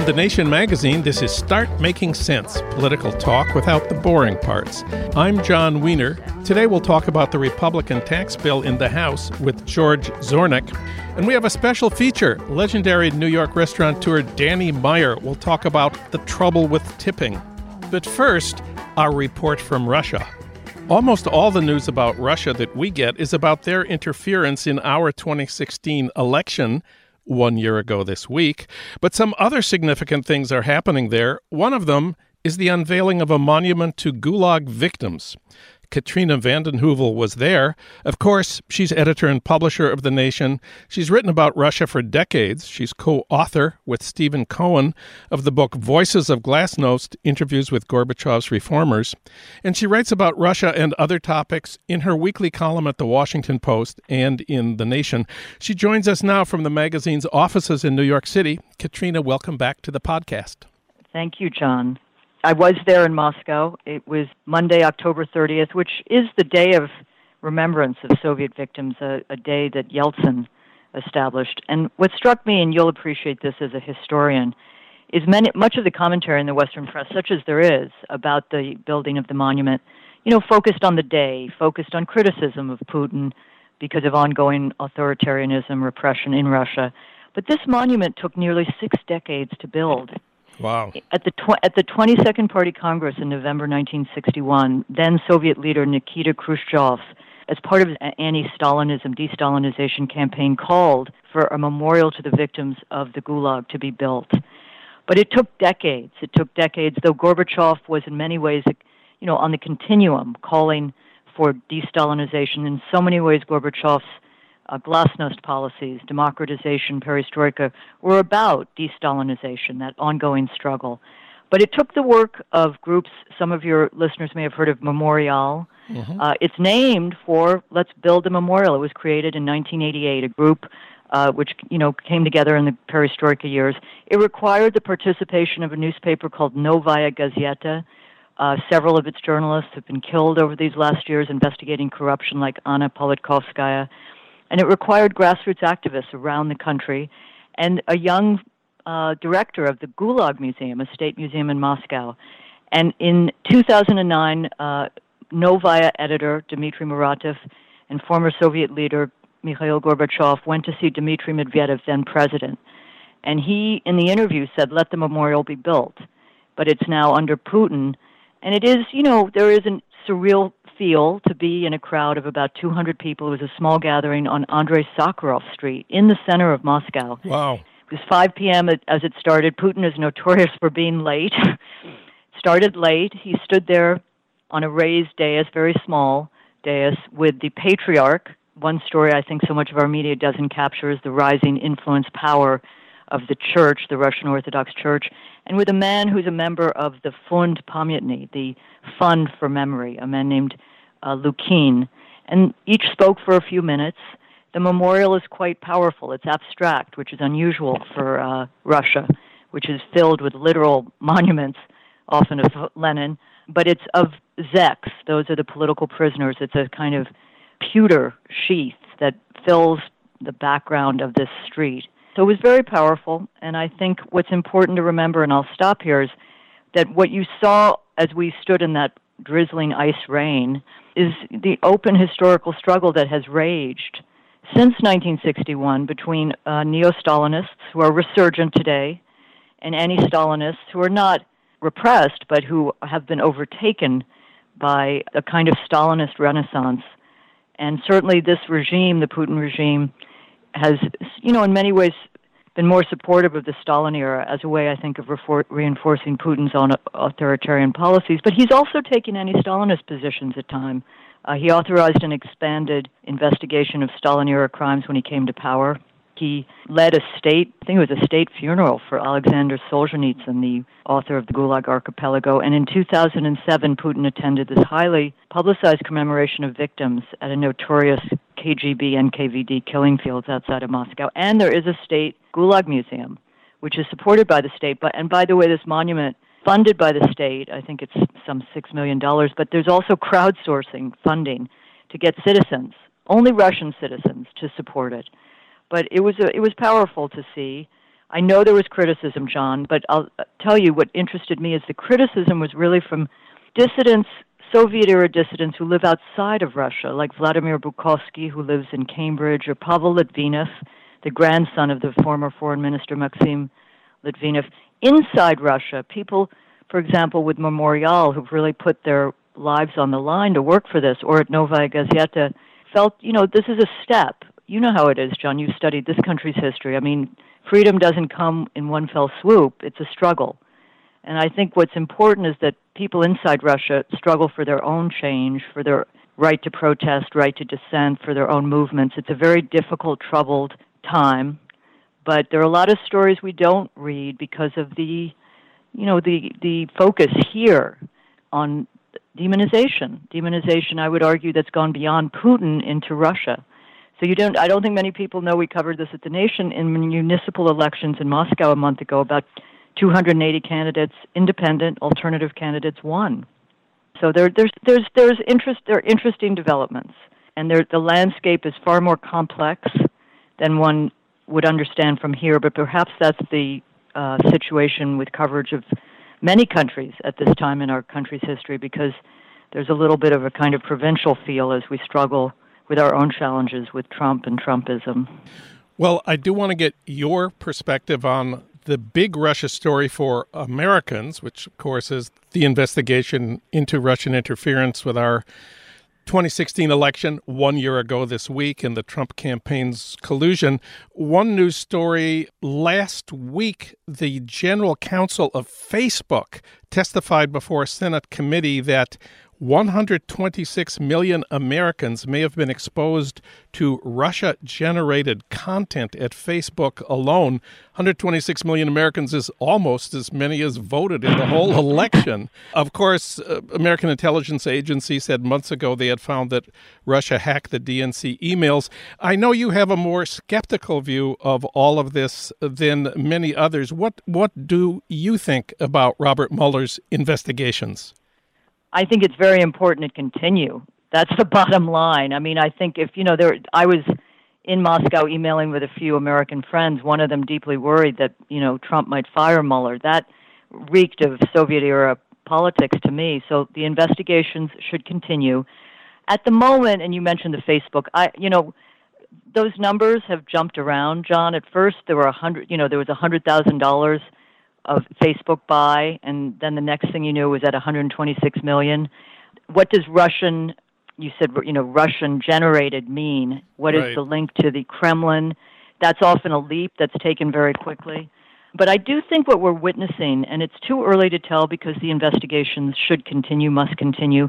From The Nation magazine, this is Start Making Sense political talk without the boring parts. I'm Jon Wiener. Today we'll talk about the Republican tax bill in the House with George Zornick. And we have a special feature. Legendary New York restaurateur Danny Meyer will talk about the trouble with tipping. But first, our report from Russia. Almost all the news about Russia that we get is about their interference in our 2016 election one year ago this week. But some other significant things are happening there. One of them is the unveiling of a monument to Gulag victims. Katrina vanden Heuvel was there. Of course, she's editor and publisher of The Nation. She's written about Russia for decades. She's co author with Stephen Cohen of the book Voices of Glasnost Interviews with Gorbachev's Reformers. And she writes about Russia and other topics in her weekly column at The Washington Post and in The Nation. She joins us now from the magazine's offices in New York City. Katrina, welcome back to the podcast. Thank you, Jon. I was there in Moscow. It was Monday, October 30th, which is the day of remembrance of Soviet victims, a, a day that Yeltsin established. And what struck me, and you'll appreciate this as a historian, is many, much of the commentary in the Western press, such as there is, about the building of the monument, you know, focused on the day, focused on criticism of Putin because of ongoing authoritarianism, repression in Russia. But this monument took nearly six decades to build. Wow. At the tw- at the 22nd Party Congress in November 1961, then Soviet leader Nikita Khrushchev, as part of an anti-Stalinism de-Stalinization campaign, called for a memorial to the victims of the Gulag to be built. But it took decades. It took decades, though Gorbachev was in many ways, you know, on the continuum, calling for de-Stalinization. In so many ways, Gorbachev's uh, glasnost policies, democratization, perestroika, were about de-Stalinization, that ongoing struggle. But it took the work of groups, some of your listeners may have heard of Memorial. Mm-hmm. Uh, it's named for Let's Build a Memorial. It was created in 1988, a group uh, which you know came together in the perestroika years. It required the participation of a newspaper called Novaya Gazeta. Uh, several of its journalists have been killed over these last years investigating corruption, like Anna Politkovskaya and it required grassroots activists around the country and a young uh, director of the Gulag Museum, a state museum in Moscow. And in 2009, uh, Novaya editor Dmitry Muratov and former Soviet leader Mikhail Gorbachev went to see Dmitry Medvedev, then president. And he, in the interview, said, let the memorial be built. But it's now under Putin. And it is, you know, there is a surreal feel to be in a crowd of about 200 people. It was a small gathering on Andrei Sakharov Street in the center of Moscow. Wow. It was 5 p.m. as it started. Putin is notorious for being late. started late. He stood there on a raised dais, very small dais, with the patriarch. One story I think so much of our media doesn't capture is the rising influence power of the church, the Russian Orthodox Church, and with a man who's a member of the Fund Pamyatny, the Fund for Memory, a man named uh, Lukin, and each spoke for a few minutes. The memorial is quite powerful. It's abstract, which is unusual for uh, Russia, which is filled with literal monuments, often of Lenin, but it's of zeks. Those are the political prisoners. It's a kind of pewter sheath that fills the background of this street. So it was very powerful, and I think what's important to remember, and I'll stop here, is that what you saw as we stood in that drizzling ice rain is the open historical struggle that has raged since 1961 between uh, neo Stalinists, who are resurgent today, and anti Stalinists, who are not repressed, but who have been overtaken by a kind of Stalinist renaissance. And certainly, this regime, the Putin regime, has, you know, in many ways been more supportive of the Stalin era as a way, I think, of refor- reinforcing Putin's own authoritarian policies. But he's also taken anti-Stalinist positions at times. Uh, he authorized an expanded investigation of Stalin era crimes when he came to power. He led a state, I think it was a state funeral for Alexander Solzhenitsyn, the author of the Gulag Archipelago. And in 2007, Putin attended this highly publicized commemoration of victims at a notorious KGB NKVD killing fields outside of Moscow. And there is a state Gulag Museum, which is supported by the state. But and by the way, this monument funded by the state. I think it's some six million dollars. But there's also crowdsourcing funding to get citizens, only Russian citizens, to support it. But it was a, it was powerful to see. I know there was criticism, John, but I'll uh, tell you what interested me is the criticism was really from dissidents, Soviet era dissidents who live outside of Russia, like Vladimir Bukovsky, who lives in Cambridge, or Pavel Litvinov, the grandson of the former foreign minister Maxim Litvinov. Inside Russia, people, for example, with Memorial, who've really put their lives on the line to work for this, or at Novaya Gazeta, felt, you know, this is a step. You know how it is, John. You've studied this country's history. I mean, freedom doesn't come in one fell swoop, it's a struggle. And I think what's important is that people inside Russia struggle for their own change, for their right to protest, right to dissent, for their own movements. It's a very difficult, troubled time. But there are a lot of stories we don't read because of the, you know, the the focus here on demonization. Demonization, I would argue, that's gone beyond Putin into Russia. So you don't. I don't think many people know we covered this at the Nation in municipal elections in Moscow a month ago. About 280 candidates, independent, alternative candidates, won. So there, there's there's there's interest. There are interesting developments, and there, the landscape is far more complex than one would understand from here. But perhaps that's the uh, situation with coverage of many countries at this time in our country's history, because there's a little bit of a kind of provincial feel as we struggle with our own challenges with Trump and Trumpism. Well, I do want to get your perspective on the big Russia story for Americans, which, of course, is the investigation into Russian interference with our 2016 election one year ago this week and the Trump campaign's collusion. One news story last week the general counsel of Facebook testified before a Senate committee that 126 million Americans may have been exposed to Russia generated content at Facebook alone. 126 million Americans is almost as many as voted in the whole election. Of course, uh, American Intelligence Agency said months ago they had found that Russia hacked the DNC emails. I know you have a more skeptical view of all of this than many others. What what do you think about Robert Mueller's investigations? I think it's very important to continue. That's the bottom line. I mean, I think if you know there, I was in Moscow emailing with a few American friends. One of them deeply worried that you know Trump might fire Mueller. That reeked of Soviet era politics to me. So the investigations should continue. At the moment, and you mentioned the Facebook, I you know those numbers have jumped around, John. At first, there were a hundred. You know, there was a hundred thousand dollars of Facebook buy, and then the next thing you knew was at 126 million. What does Russian, you said, you know, Russian generated mean? What right. is the link to the Kremlin? That's often a leap that's taken very quickly. But I do think what we're witnessing, and it's too early to tell because the investigations should continue, must continue,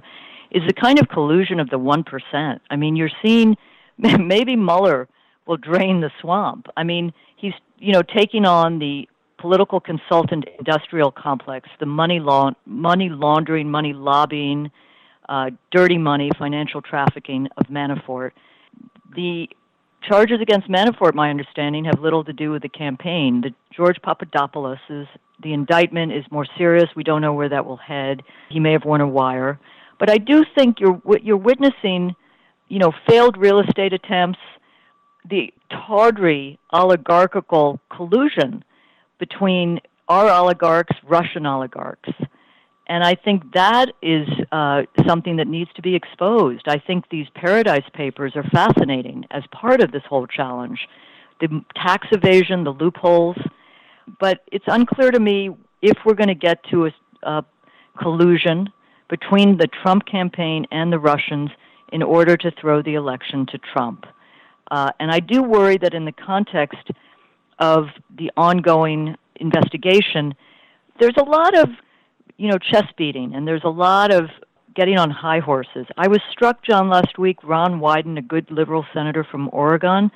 is the kind of collusion of the 1%. I mean, you're seeing maybe Mueller will drain the swamp. I mean, he's, you know, taking on the political consultant industrial complex, the money, money laundering, money lobbying, uh, dirty money, financial trafficking of Manafort. The charges against Manafort, my understanding, have little to do with the campaign. The George Papadopoulos is the indictment is more serious. We don't know where that will head. He may have worn a wire, but I do think you're you're witnessing, you know, failed real estate attempts, the tawdry oligarchical collusion between our oligarchs, Russian oligarchs. And I think that is uh, something that needs to be exposed. I think these Paradise Papers are fascinating as part of this whole challenge. The tax evasion, the loopholes, but it's unclear to me if we're going to get to a, a collusion between the Trump campaign and the Russians in order to throw the election to Trump. Uh, and I do worry that in the context of the ongoing investigation, there's a lot of, you know, chest beating and there's a lot of getting on high horses. I was struck, John, last week, Ron Wyden, a good liberal senator from Oregon,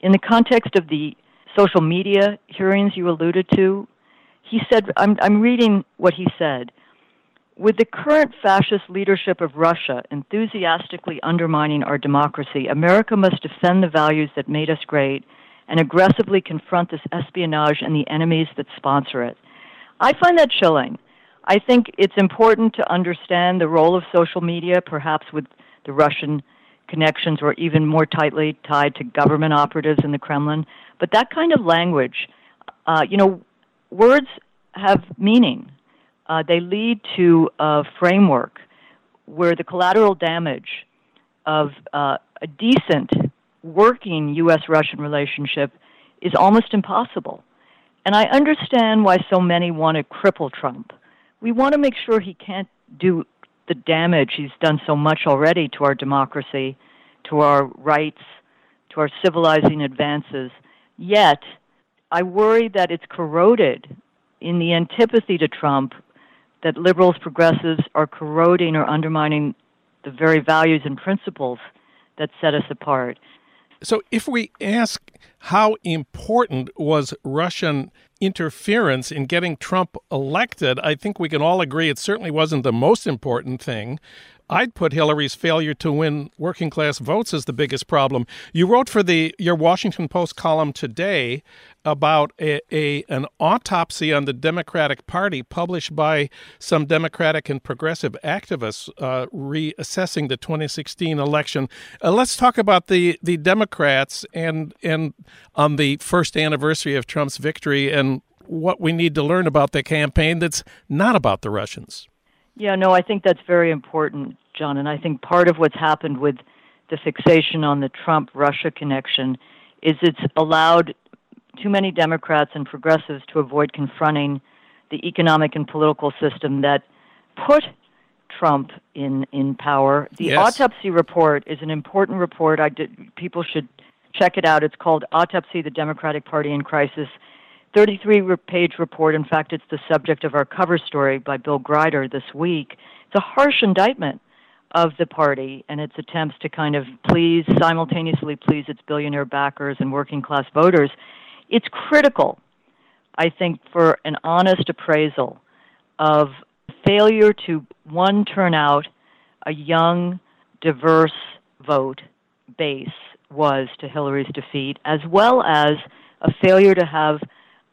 in the context of the social media hearings you alluded to, he said, I'm, I'm reading what he said. With the current fascist leadership of Russia enthusiastically undermining our democracy, America must defend the values that made us great and aggressively confront this espionage and the enemies that sponsor it. I find that chilling. I think it's important to understand the role of social media, perhaps with the Russian connections or even more tightly tied to government operatives in the Kremlin. But that kind of language, Uh, you know, words have meaning. Uh, they lead to a framework where the collateral damage of uh, a decent working U.S. Russian relationship is almost impossible. And I understand why so many want to cripple Trump. We want to make sure he can't do the damage he's done so much already to our democracy, to our rights, to our civilizing advances. Yet, I worry that it's corroded in the antipathy to Trump that liberals, progressives are corroding or undermining the very values and principles that set us apart. So, if we ask how important was Russian interference in getting Trump elected, I think we can all agree it certainly wasn't the most important thing. I'd put Hillary's failure to win working class votes as the biggest problem. You wrote for the your Washington Post column today about a, a, an autopsy on the Democratic Party published by some Democratic and progressive activists uh, reassessing the 2016 election. Uh, let's talk about the the Democrats and and on the first anniversary of Trump's victory and what we need to learn about the campaign that's not about the Russians. Yeah, no, I think that's very important. John. And I think part of what's happened with the fixation on the Trump Russia connection is it's allowed too many Democrats and progressives to avoid confronting the economic and political system that put Trump in in power. The yes. autopsy report is an important report. I did, people should check it out. It's called Autopsy: The Democratic Party in Crisis. 33 page report. In fact, it's the subject of our cover story by Bill Greider this week. It's a harsh indictment of the party and its attempts to kind of please, simultaneously please its billionaire backers and working class voters, it's critical, I think, for an honest appraisal of failure to, one, turn out a young, diverse vote base was to Hillary's defeat, as well as a failure to have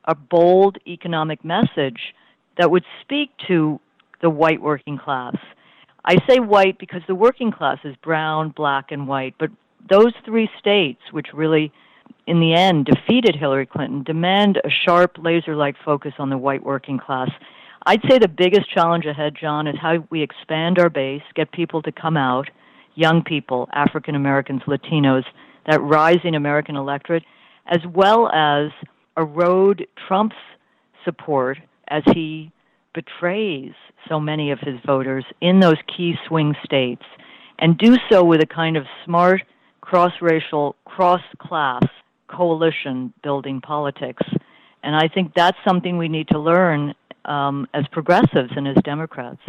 a bold economic message that would speak to the white working class I say white because the working class is brown, black, and white, but those three states, which really, in the end, defeated Hillary Clinton, demand a sharp, laser like focus on the white working class. I'd say the biggest challenge ahead, John, is how we expand our base, get people to come out, young people, African Americans, Latinos, that rising American electorate, as well as erode Trump's support as he betrays so many of his voters in those key swing states and do so with a kind of smart, cross racial, cross class coalition building politics. And I think that's something we need to learn um, as progressives and as Democrats.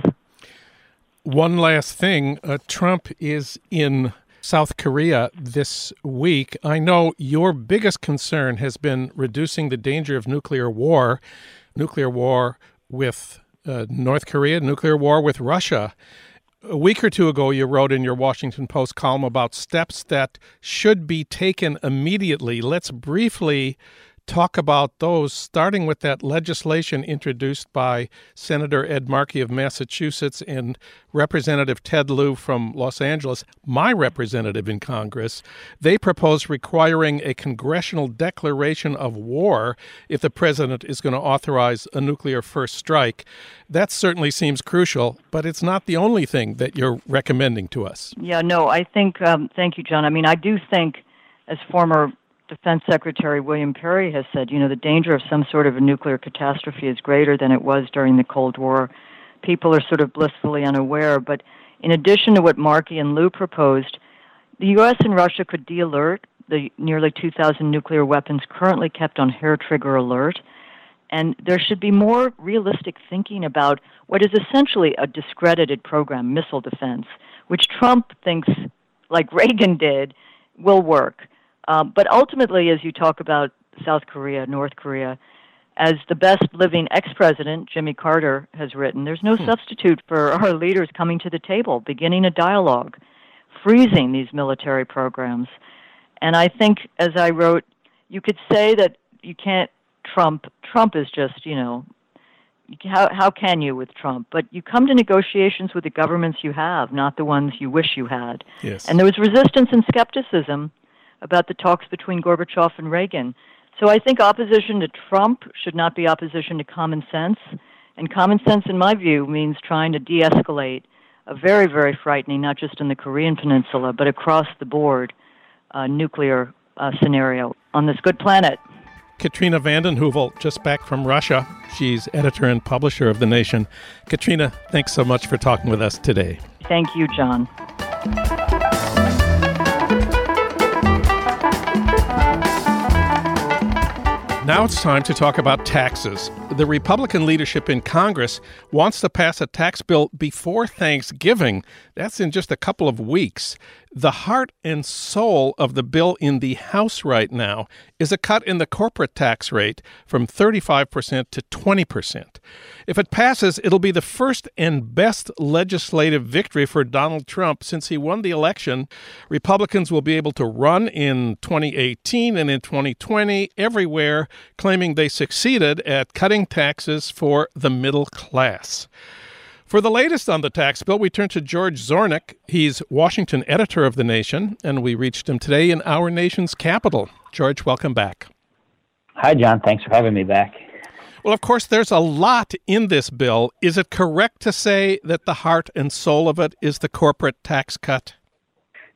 One last thing uh, Trump is in South Korea this week. I know your biggest concern has been reducing the danger of nuclear war. Nuclear war with uh, North Korea, nuclear war with Russia. A week or two ago, you wrote in your Washington Post column about steps that should be taken immediately. Let's briefly talk about those, starting with that legislation introduced by Senator Ed Markey of Massachusetts and Representative Ted Lieu from Los Angeles, my representative in Congress. They propose requiring a congressional declaration of war if the president is going to authorize a nuclear first strike. That certainly seems crucial, but it's not the only thing that you're recommending to us. Yeah, no, I think, um, thank you, John. I mean, I do think as former Defense Secretary William Perry has said, you know, the danger of some sort of a nuclear catastrophe is greater than it was during the Cold War. People are sort of blissfully unaware, but in addition to what Markey and Lieu proposed, the U.S. and Russia could de alert the nearly 2,000 nuclear weapons currently kept on hair trigger alert. And there should be more realistic thinking about what is essentially a discredited program, missile defense, which Trump thinks, like Reagan did, will work. Um, but ultimately, as you talk about South Korea, North Korea, as the best living ex president, Jimmy Carter, has written, there's no hmm. substitute for our leaders coming to the table, beginning a dialogue, freezing these military programs. And I think, as I wrote, you could say that you can't Trump. Trump is just, you know, how how can you with Trump? But you come to negotiations with the governments you have, not the ones you wish you had. Yes. And there was resistance and skepticism about the talks between Gorbachev and Reagan. So I think opposition to Trump should not be opposition to common sense. And common sense, in my view, means trying to de escalate a very, very frightening, not just in the Korean Peninsula, but across the board, uh, nuclear uh, scenario on this good planet. Katrina vanden Heuvel, just back from Russia. She's editor and publisher of The Nation. Katrina, thanks so much for talking with us today. Thank you, John. Now it's time to talk about taxes. The Republican leadership in Congress wants to pass a tax bill before Thanksgiving. That's in just a couple of weeks. The heart and soul of the bill in the House right now is a cut in the corporate tax rate from 35% to 20%. If it passes, it'll be the first and best legislative victory for Donald Trump since he won the election. Republicans will be able to run in 2018 and in 2020 everywhere, claiming they succeeded at cutting taxes for the middle class. For the latest on the tax bill, we turn to George Zornick. He's Washington editor of The Nation, and we reached him today in our nation's capital. George, welcome back. Hi, John. Thanks for having me back. Well, of course, there's a lot in this bill. Is it correct to say that the heart and soul of it is the corporate tax cut?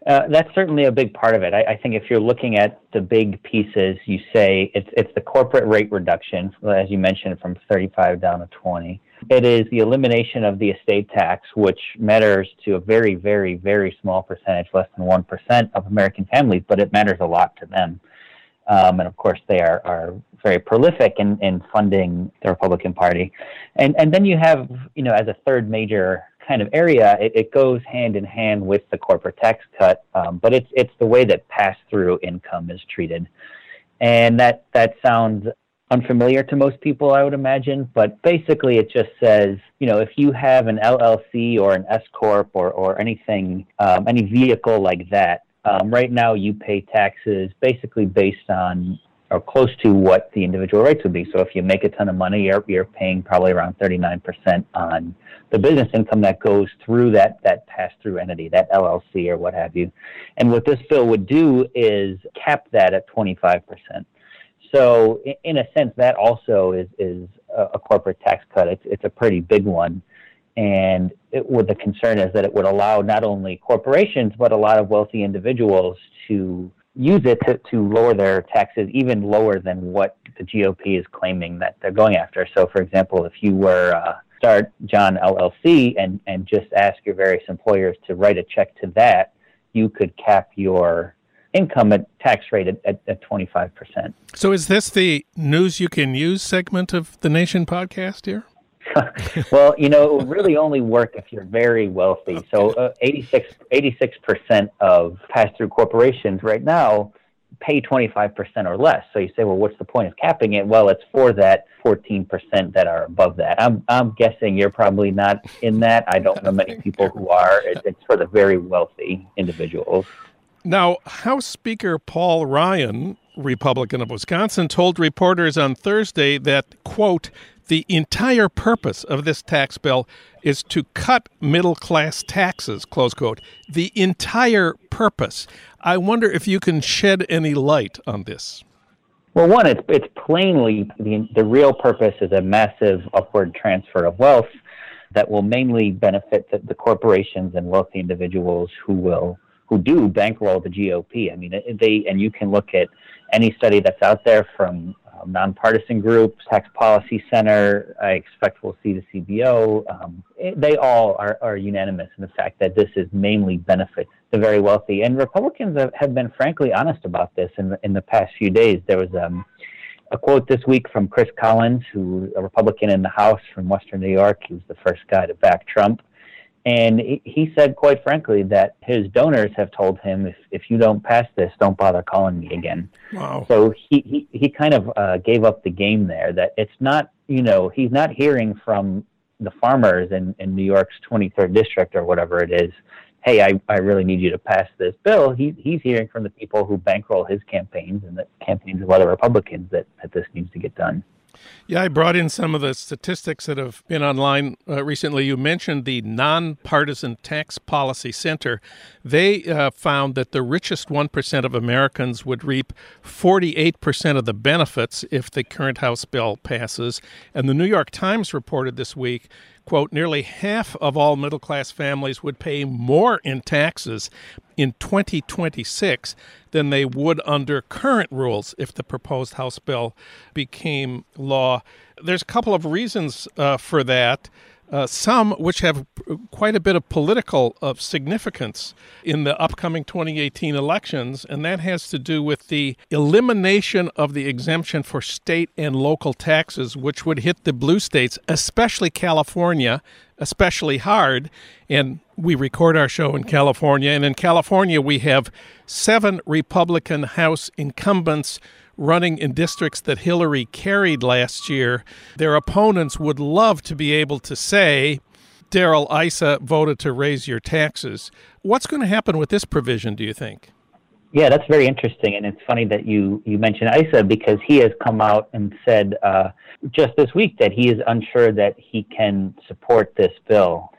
Uh, that's certainly a big part of it. I, I, think if you're looking at the big pieces, you say it's it's the corporate rate reduction, as you mentioned, from 35 down to 20. It is the elimination of the estate tax, which matters to a very, very, very small percentage, less than one percent of American families, but it matters a lot to them. Um, and of course, they are, are very prolific in, in funding the Republican Party. And and then you have, you know, as a third major kind of area, it, it goes hand in hand with the corporate tax cut, um, but it's it's the way that pass through income is treated, and that that sounds unfamiliar to most people, I would imagine. But basically, it just says, you know, if you have an LLC or an S corp or or anything, um, any vehicle like that, um, right now you pay taxes basically based on or close to what the individual rates would be. So if you make a ton of money, you're, you're paying probably around 39% on the business income that goes through that, that pass-through entity, that LLC or what have you. And what this bill would do is cap that at 25%. So in a sense, that also is, is a corporate tax cut. It's, it's a pretty big one. And it, the concern is that it would allow not only corporations, but a lot of wealthy individuals to use it to, to lower their taxes even lower than what the GOP is claiming that they're going after. So, for example, if you were uh, start John LLC and and just ask your various employers to write a check to that, you could cap your income at tax rate at, at, at 25%. So, is this the news you can use segment of the Nation podcast here? well, you know, it will really only work if you're very wealthy. Okay. So, uh, 86 percent of pass-through corporations right now pay 25% or less. So you say, well, what's the point of capping it? Well, it's for that 14% that are above that. I'm, I'm guessing you're probably not in that. I don't know many people who are. It, it's for the very wealthy individuals. Now, House Speaker Paul Ryan, Republican of Wisconsin, told reporters on Thursday that, quote, the entire purpose of this tax bill is to cut middle class taxes, close quote. The entire purpose. I wonder if you can shed any light on this. Well, one, it's, it's plainly the, the real purpose is a massive upward transfer of wealth that will mainly benefit the, the corporations and wealthy individuals who will who do bankroll the GOP. I mean, they and you can look at any study that's out there from um, nonpartisan groups, Tax Policy Center. I expect we'll see the CBO. Um, it, they all are, are unanimous in the fact that this is mainly benefits the very wealthy. And Republicans have, have been frankly honest about this in, in the past few days. There was um, a quote this week from Chris Collins, who a Republican in the House from Western New York. He was the first guy to back Trump. And he said, quite frankly, that his donors have told him, if, if you don't pass this, don't bother calling me again. Wow. So he, he, he kind of uh, gave up the game there, that it's not, you know, he's not hearing from the farmers in, in New York's 23rd district or whatever it is, hey, I, I really need you to pass this bill. He, he's hearing from the people who bankroll his campaigns and the campaigns of other Republicans that, that this needs to get done. Yeah, I brought in some of the statistics that have been online uh, recently. You mentioned the Nonpartisan Tax Policy Center. They uh, found that the richest 1% of Americans would reap 48% of the benefits if the current House bill passes. And the New York Times reported this week quote, nearly half of all middle class families would pay more in taxes in 2026 than they would under current rules if the proposed House bill became law. There's a couple of reasons uh, for that uh, some which have quite a bit of political of significance in the upcoming 2018 elections, and that has to do with the elimination of the exemption for state and local taxes, which would hit the blue states, especially California, especially hard. And we record our show in California, and in California, we have seven Republican House incumbents running in districts that Hillary carried last year, their opponents would love to be able to say, Darrell Issa voted to raise your taxes. What's going to happen with this provision, do you think? Yeah, that's very interesting, and it's funny that you you mentioned Issa because he has come out and said uh, just this week that he is unsure that he can support this bill.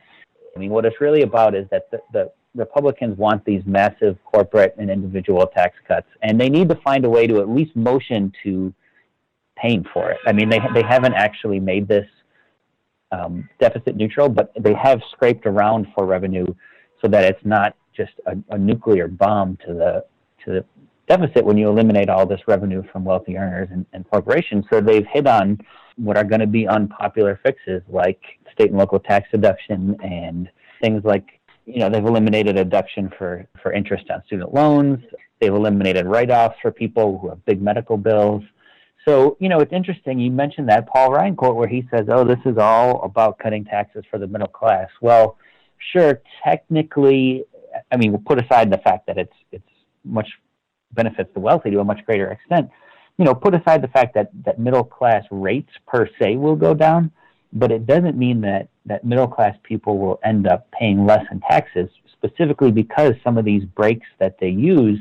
I mean, what it's really about is that the, the Republicans want these massive corporate and individual tax cuts, and they need to find a way to at least motion to paying for it. I mean, they they haven't actually made this um, deficit neutral, but they have scraped around for revenue so that it's not just a, a nuclear bomb to the to the deficit when you eliminate all this revenue from wealthy earners and, and corporations. So they've hit on what are going to be unpopular fixes like state and local tax deduction and things like you know, they've eliminated deduction for, for interest on student loans. They've eliminated write-offs for people who have big medical bills. So, you know, it's interesting. You mentioned that Paul Ryan quote where he says, oh, this is all about cutting taxes for the middle class. Well, sure, technically, I mean, we'll put aside the fact that it's, it's much benefits the wealthy to a much greater extent. You know, put aside the fact that, that middle class rates per se will go down but it doesn't mean that, that middle class people will end up paying less in taxes, specifically because some of these breaks that they use,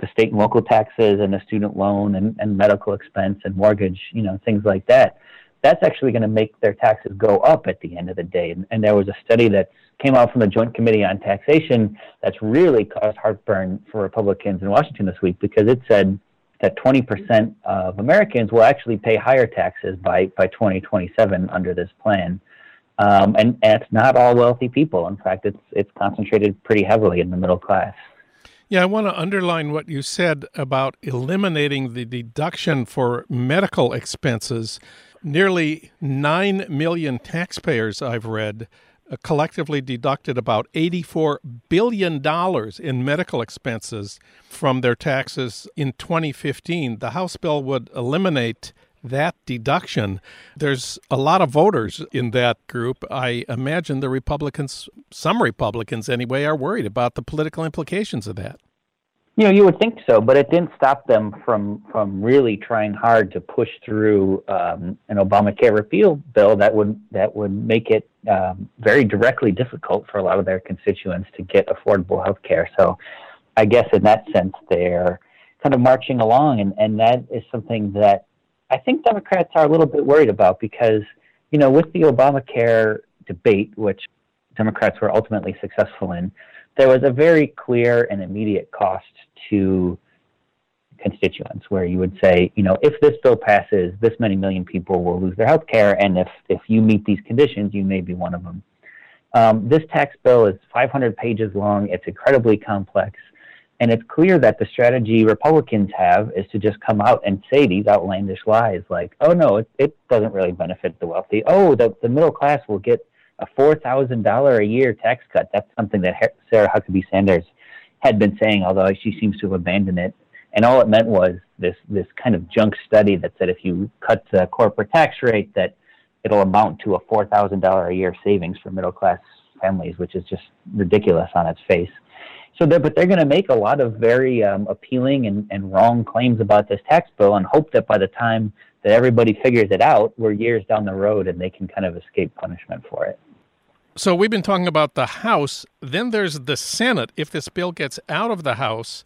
the state and local taxes and the student loan and, and medical expense and mortgage, you know, things like that, that's actually going to make their taxes go up at the end of the day. And, and there was a study that came out from the Joint Committee on Taxation that's really caused heartburn for Republicans in Washington this week because it said that 20% of Americans will actually pay higher taxes by, by 2027 under this plan. Um, and, and, it's not all wealthy people. In fact, it's, it's concentrated pretty heavily in the middle class. Yeah, I want to underline what you said about eliminating the deduction for medical expenses. Nearly 9 million taxpayers, I've read, Uh, collectively deducted about $84 billion in medical expenses from their taxes in 2015. The House bill would eliminate that deduction. There's a lot of voters in that group. I imagine the Republicans, some Republicans anyway, are worried about the political implications of that. You know, you would think so, but it didn't stop them from from really trying hard to push through um, an Obamacare repeal bill that would that would make it um, very directly difficult for a lot of their constituents to get affordable health care. So, I guess in that sense, they're kind of marching along, and and that is something that I think Democrats are a little bit worried about because you know with the Obamacare debate, which Democrats were ultimately successful in there was a very clear and immediate cost to constituents where you would say, you know, if this bill passes, this many million people will lose their health care, and if, if you meet these conditions, you may be one of them. Um, this tax bill is 500 pages long, it's incredibly complex, and it's clear that the strategy Republicans have is to just come out and say these outlandish lies like, oh no, it, it doesn't really benefit the wealthy. Oh, the, the middle class will get a $4,000 a year tax cut. That's something that Sarah Huckabee Sanders had been saying, although she seems to have abandoned it. And all it meant was this, this kind of junk study that said if you cut the corporate tax rate, that it'll amount to a $4,000 a year savings for middle class families, which is just ridiculous on its face. So, they're, but they're going to make a lot of very um, appealing and, and wrong claims about this tax bill and hope that by the time that everybody figures it out, we're years down the road and they can kind of escape punishment for it. So we've been talking about the House. Then there's the Senate. If this bill gets out of the House,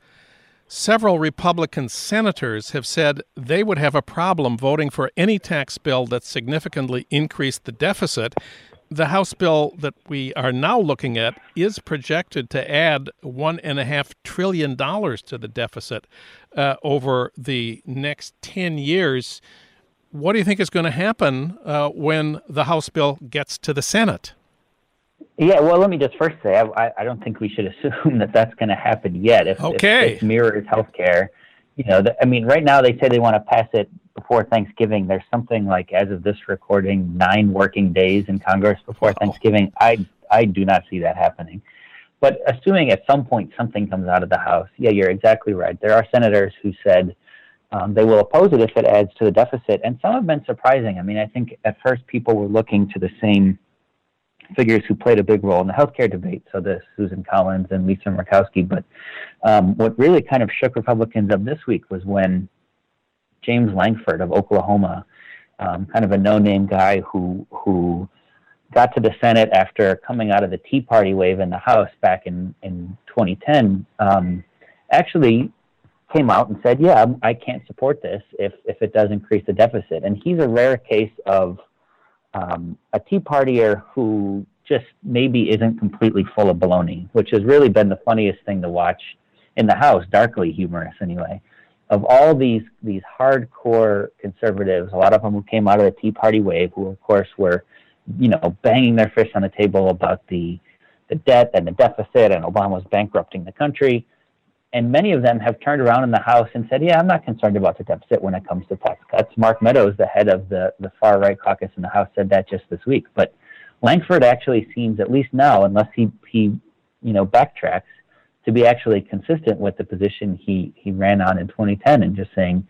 several Republican senators have said they would have a problem voting for any tax bill that significantly increased the deficit. The House bill that we are now looking at is projected to add $1.5 trillion to the deficit uh, over the next 10 years. What do you think is going to happen uh, when the House bill gets to the Senate? Yeah, well, let me just first say I, I don't think we should assume that that's going to happen yet. If, okay. if, if mirrors healthcare, you know, the, I mean, right now they say they want to pass it before Thanksgiving. There's something like, as of this recording, nine working days in Congress before Thanksgiving. I I do not see that happening. But assuming at some point something comes out of the House, yeah, you're exactly right. There are senators who said um, they will oppose it if it adds to the deficit, and some have been surprising. I mean, I think at first people were looking to the same figures who played a big role in the healthcare debate. So the Susan Collins and Lisa Murkowski. But um, what really kind of shook Republicans up this week was when James Lankford of Oklahoma, um, kind of a no-name guy who who got to the Senate after coming out of the Tea Party wave in the House back in in 2010, um, actually came out and said, "Yeah, I can't support this if if it does increase the deficit." And he's a rare case of um, a Tea Partier who just maybe isn't completely full of baloney, which has really been the funniest thing to watch in the House, darkly humorous anyway. Of all these these hardcore conservatives, a lot of them who came out of the Tea Party wave, who of course were, you know, banging their fists on the table about the the debt and the deficit and Obama's bankrupting the country and many of them have turned around in the House and said, "Yeah, I'm not concerned about the deficit when it comes to tax cuts." Mark Meadows, the head of the the far right caucus in the House, said that just this week. But Lankford actually seems, at least now, unless he he you know backtracks, to be actually consistent with the position he he ran on in 2010 and just saying,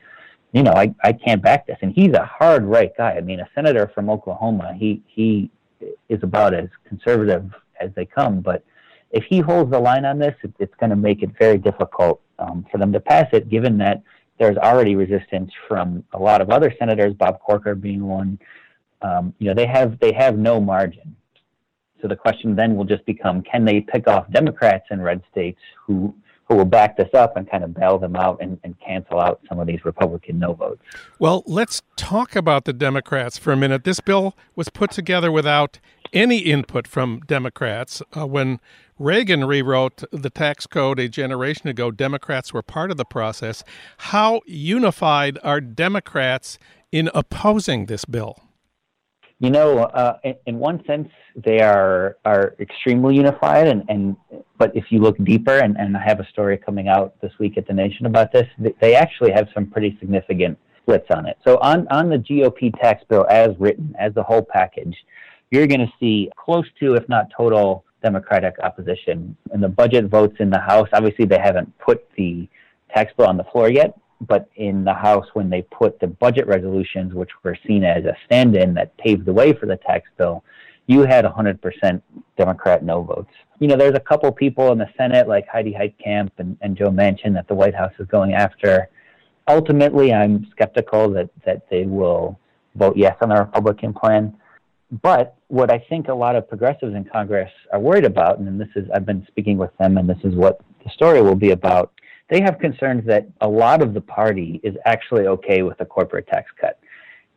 you know, I I can't back this. And he's a hard right guy. I mean, a senator from Oklahoma. He he is about as conservative as they come, but if he holds the line on this, it, it's going to make it very difficult um, for them to pass it, given that there's already resistance from a lot of other senators, Bob Corker being one. Um, you know, they have they have no margin. So the question then will just become: Can they pick off Democrats in red states who who will back this up and kind of bail them out and, and, cancel out some of these Republican no votes. Well, let's talk about the Democrats for a minute. This bill was put together without any input from Democrats. Uh, when Reagan rewrote the tax code a generation ago. Democrats were part of the process. How unified are Democrats in opposing this bill? You know, uh, in, one sense, they are are extremely unified, and, and but if you look deeper, and, and I have a story coming out this week at the Nation about this, they actually have some pretty significant splits on it. So on on the GOP tax bill as written, as the whole package, you're going to see close to, if not total, Democratic opposition. And the budget votes in the House, obviously they haven't put the tax bill on the floor yet, but in the House, when they put the budget resolutions, which were seen as a stand in that paved the way for the tax bill, you had 100% Democrat no votes. You know, there's a couple people in the Senate, like Heidi Heitkamp and, and Joe Manchin, that the White House is going after. Ultimately, I'm skeptical that, that they will vote yes on the Republican plan. But what I think a lot of progressives in Congress are worried about, and this is I've been speaking with them, and this is what the story will be about. They have concerns that a lot of the party is actually okay with a corporate tax cut.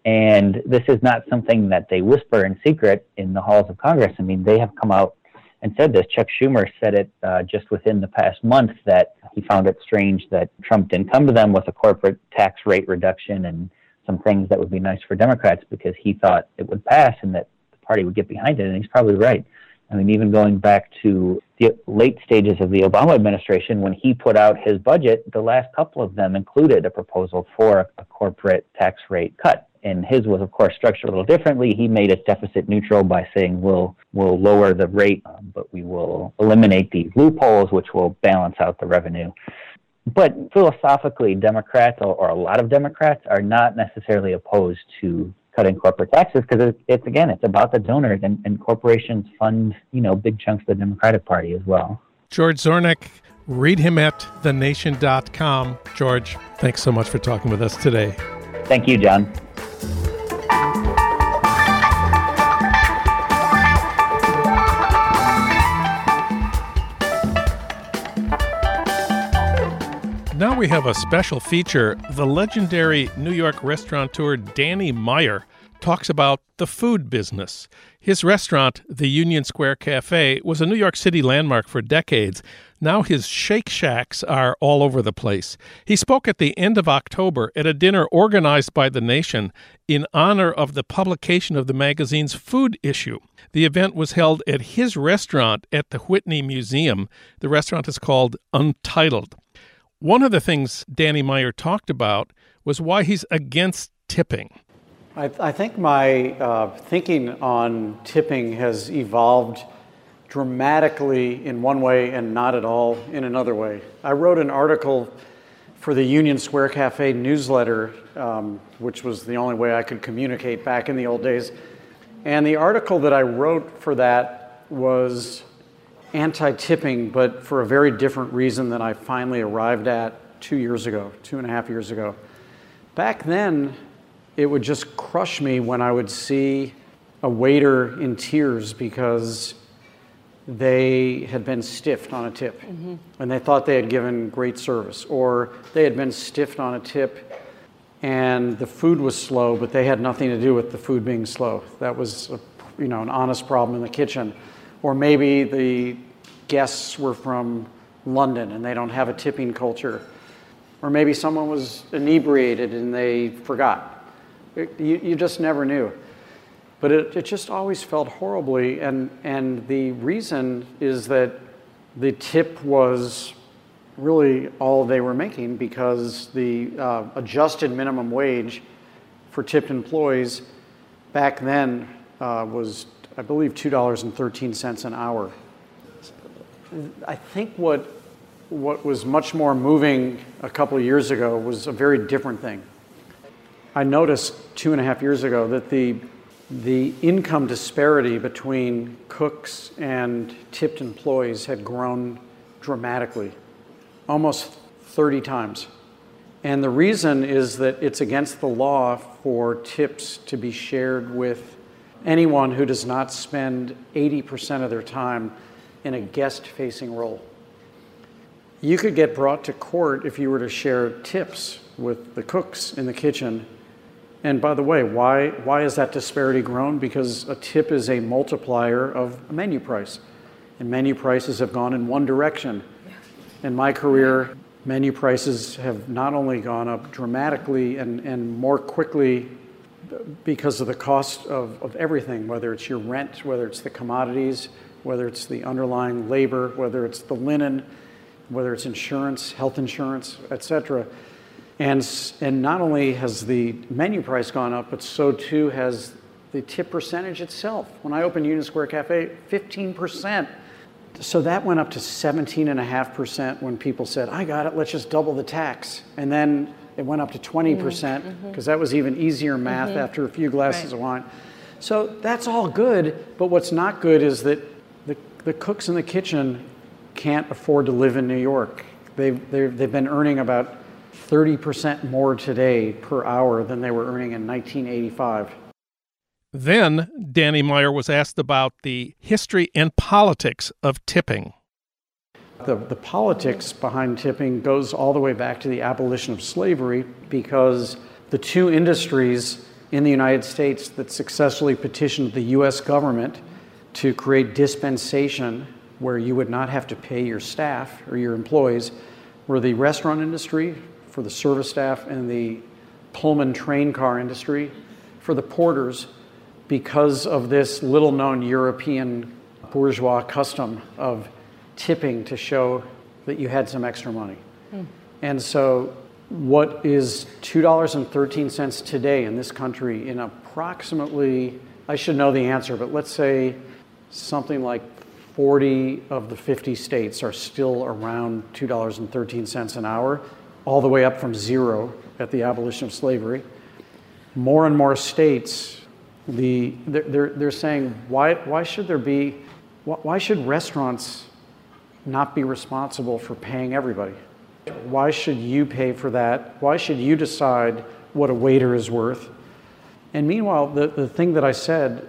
And this is not something that they whisper in secret in the halls of Congress. I mean, they have come out and said this. Chuck Schumer said it uh, just within the past month that he found it strange that Trump didn't come to them with a corporate tax rate reduction and some things that would be nice for Democrats because he thought it would pass and that the party would get behind it. And he's probably right. I mean, even going back to the late stages of the Obama administration, when he put out his budget, the last couple of them included a proposal for a corporate tax rate cut. And his was, of course, structured a little differently. He made it deficit neutral by saying we'll we'll lower the rate, but we will eliminate these loopholes, which will balance out the revenue but philosophically, Democrats or, or, a lot of Democrats are not necessarily opposed to cutting corporate taxes because it's, it's, again it's about the donors and, and, corporations fund you know big chunks of the Democratic Party as well. George Zornick, read him at thenation.com. George, thanks so much for talking with us today. Thank you, John. We have a special feature. The legendary New York restaurateur Danny Meyer talks about the food business. His restaurant, the Union Square Cafe, was a New York City landmark for decades. Now his Shake Shacks are all over the place. He spoke at the end of October at a dinner organized by The Nation in honor of the publication of the magazine's food issue. The event was held at his restaurant at the Whitney Museum. The restaurant is called Untitled. One of the things Danny Meyer talked about was why he's against tipping. I, I think my uh, thinking on tipping has evolved dramatically in one way and not at all in another way. I wrote an article for the Union Square Cafe newsletter, um, which was the only way I could communicate back in the old days. And the article that I wrote for that was anti tipping, but for a very different reason than I finally arrived at two years ago, two and a half years ago. Back then, it would just crush me when I would see a waiter in tears because they had been stiffed on a tip mm-hmm. and they thought they had given great service, or they had been stiffed on a tip and the food was slow, but they had nothing to do with the food being slow. That was a, you know an honest problem in the kitchen, or maybe the guests were from London and they don't have a tipping culture, or maybe someone was inebriated and they forgot. It, you, you just never knew. But it, it just always felt horribly. And, and the reason is that the tip was really all they were making because the uh, adjusted minimum wage for tipped employees back then uh, was, I believe, $2.13 an hour. I think what, what was much more moving a couple of years ago was a very different thing. I noticed two and a half years ago that the the income disparity between cooks and tipped employees had grown dramatically, almost 30 times. And the reason is that it's against the law for tips to be shared with anyone who does not spend 80% of their time in a guest facing role. You could get brought to court if you were to share tips with the cooks in the kitchen and by the way, why, why is that disparity grown? Because a tip is a multiplier of a menu price. And menu prices have gone in one direction. In my career, menu prices have not only gone up dramatically and, and more quickly because of the cost of, of everything, whether it's your rent, whether it's the commodities, whether it's the underlying labor, whether it's the linen, whether it's insurance, health insurance, et cetera and, and not only has the menu price gone up, but so too has the tip percentage itself. When I opened Union Square Cafe, 15%. So that went up to 17.5% when people said, I got it, let's just double the tax. And then it went up to 20% because mm-hmm. mm-hmm. that was even easier math mm-hmm. after a few glasses right. of wine. So that's all good, but what's not good is that the, the cooks in the kitchen can't afford to live in New York. They've, they've been earning about 30% more today per hour than they were earning in 1985. Then Danny Meyer was asked about the history and politics of tipping. The, the politics behind tipping goes all the way back to the abolition of slavery because the two industries in the United States that successfully petitioned the US government to create dispensation where you would not have to pay your staff or your employees were the restaurant industry, for the service staff and the Pullman train car industry, for the porters, because of this little known European bourgeois custom of tipping to show that you had some extra money. Mm. And so, what is $2.13 today in this country in approximately, I should know the answer, but let's say something like 40 of the 50 states are still around $2.13 an hour all the way up from zero at the abolition of slavery. More and more states, the, they're, they're saying, why, why should there be, why should restaurants not be responsible for paying everybody? Why should you pay for that? Why should you decide what a waiter is worth? And meanwhile, the, the thing that I said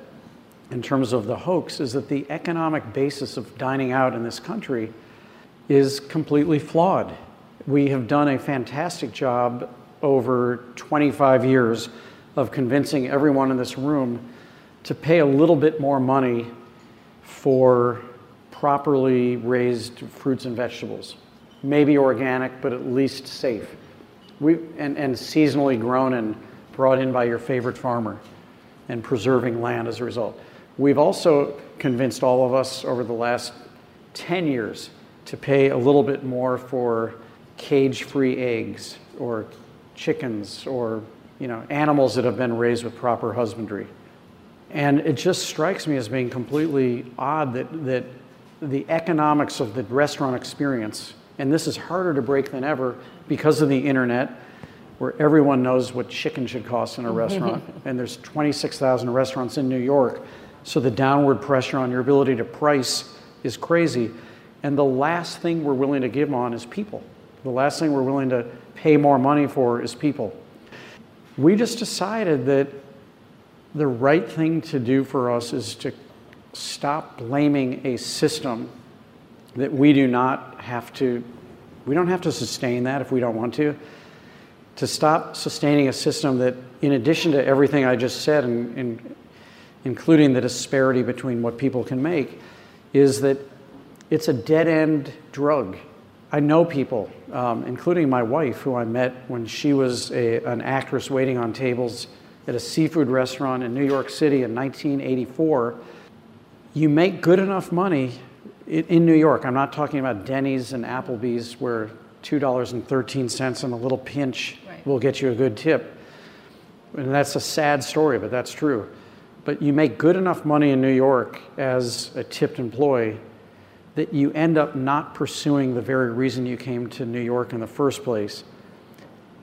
in terms of the hoax is that the economic basis of dining out in this country is completely flawed We have done a fantastic job over 25 years of convincing everyone in this room to pay a little bit more money for properly raised fruits and vegetables. Maybe organic, but at least safe. We, and, and seasonally grown and brought in by your favorite farmer and preserving land as a result. We've also convinced all of us over the last 10 years to pay a little bit more for cage free eggs or chickens or you know, animals that have been raised with proper husbandry. And it just strikes me as being completely odd that, that the economics of the restaurant experience, and this is harder to break than ever because of the internet, where everyone knows what chicken should cost in a restaurant, and there's 26,000 restaurants in New York, so the downward pressure on your ability to price is crazy. And the last thing we're willing to give on is people. The last thing we're willing to pay more money for is people. We just decided that the right thing to do for us is to stop blaming a system that we do not have to, we don't have to sustain that if we don't want to. To stop sustaining a system that, in addition to everything I just said, and, and including the disparity between what people can make, is that it's a dead end drug. I know people, um, including my wife, who I met when she was a, an actress waiting on tables at a seafood restaurant in New York City in 1984. You make good enough money in, in New York. I'm not talking about Denny's and Applebee's where $2.13 and a little pinch right. will get you a good tip. And that's a sad story, but that's true. But you make good enough money in New York as a tipped employee that you end up not pursuing the very reason you came to New York in the first place.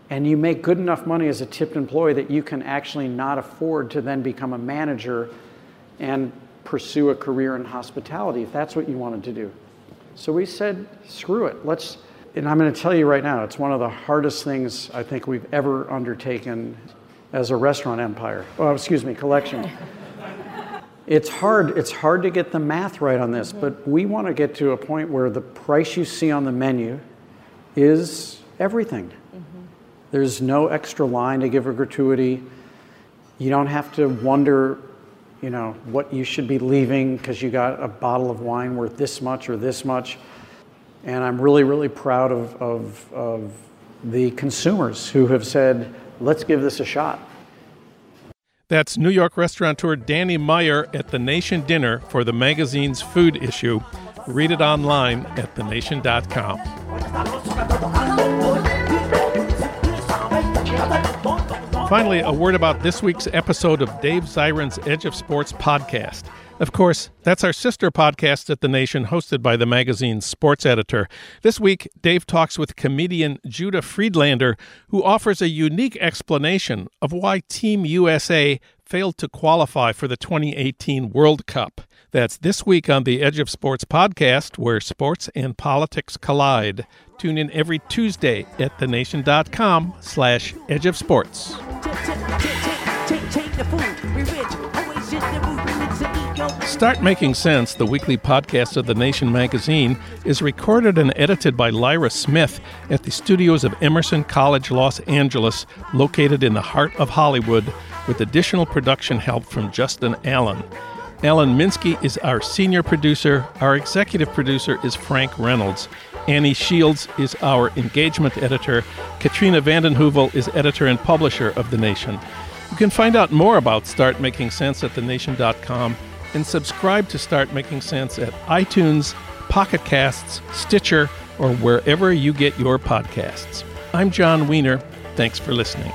And you make good enough money as a tipped employee that you can actually not afford to then become a manager and pursue a career in hospitality if that's what you wanted to do. So we said, screw it. Let's, and I'm going to tell you right now, it's one of the hardest things I think we've ever undertaken as a restaurant empire. Oh, excuse me, collection. it's hard. It's hard to get the math right on this, but we want to get to a point where the price you see on the menu is everything. Mm-hmm. There's no extra line to give a gratuity. You don't have to wonder, you know, what you should be leaving because you got a bottle of wine worth this much or this much. And I'm really, really proud of, of, of the consumers who have said, let's give this a shot. That's New York restaurateur Danny Meyer at the Nation Dinner for the magazine's food issue. Read it online at thenation.com. Finally, a word about this week's episode of Dave Zirin's Edge of Sports podcast. Of course, that's our sister podcast at The Nation, hosted by the magazine's sports editor. This week, Dave talks with comedian Judah Friedlander, who offers a unique explanation of why Team USA failed to qualify for the 2018 World Cup. That's this week on the Edge of Sports podcast, where sports and politics collide. Tune in every Tuesday at thenation.com slash edge of sports. Start Making Sense, the weekly podcast of The Nation magazine, is recorded and edited by Lyra Smith at the studios of Emerson College Los Angeles, located in the heart of Hollywood, with additional production help from Justin Allen. Alan Minsky is our senior producer. Our executive producer is Frank Reynolds. Annie Shields is our engagement editor. Katrina vanden Heuvel is editor and publisher of The Nation. You can find out more about Start Making Sense at thenation.com and subscribe to Start Making Sense at iTunes, Pocket Casts, Stitcher, or wherever you get your podcasts. I'm Jon Wiener. Thanks for listening.